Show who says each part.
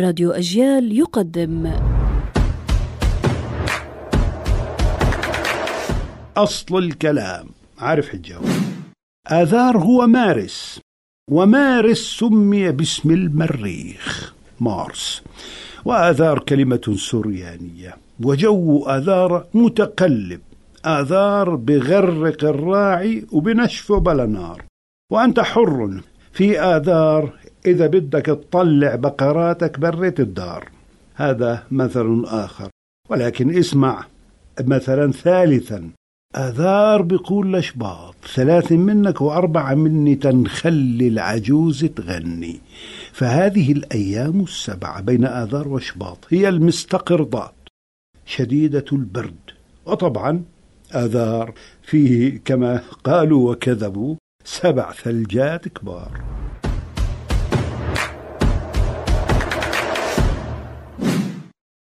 Speaker 1: راديو أجيال يقدم.
Speaker 2: أصل الكلام. عارف حجاوي. آذار هو مارس. ومارس سمي باسم المريخ. مارس. وآذار كلمة سوريانية وجو آذار متقلب. آذار بغرق الراعي وبنشفه بلا نار. وأنت حر في آذار إذا بدك تطلع بقراتك بريت الدار. هذا مثل آخر. ولكن اسمع مثلا ثالثا. آذار بيقول لشباط ثلاث منك وأربعة مني تنخلي العجوز تغني. فهذه الأيام السبعة بين آذار وشباط هي المستقرضات شديدة البرد. وطبعا آذار فيه كما قالوا وكذبوا سبع ثلجات كبار.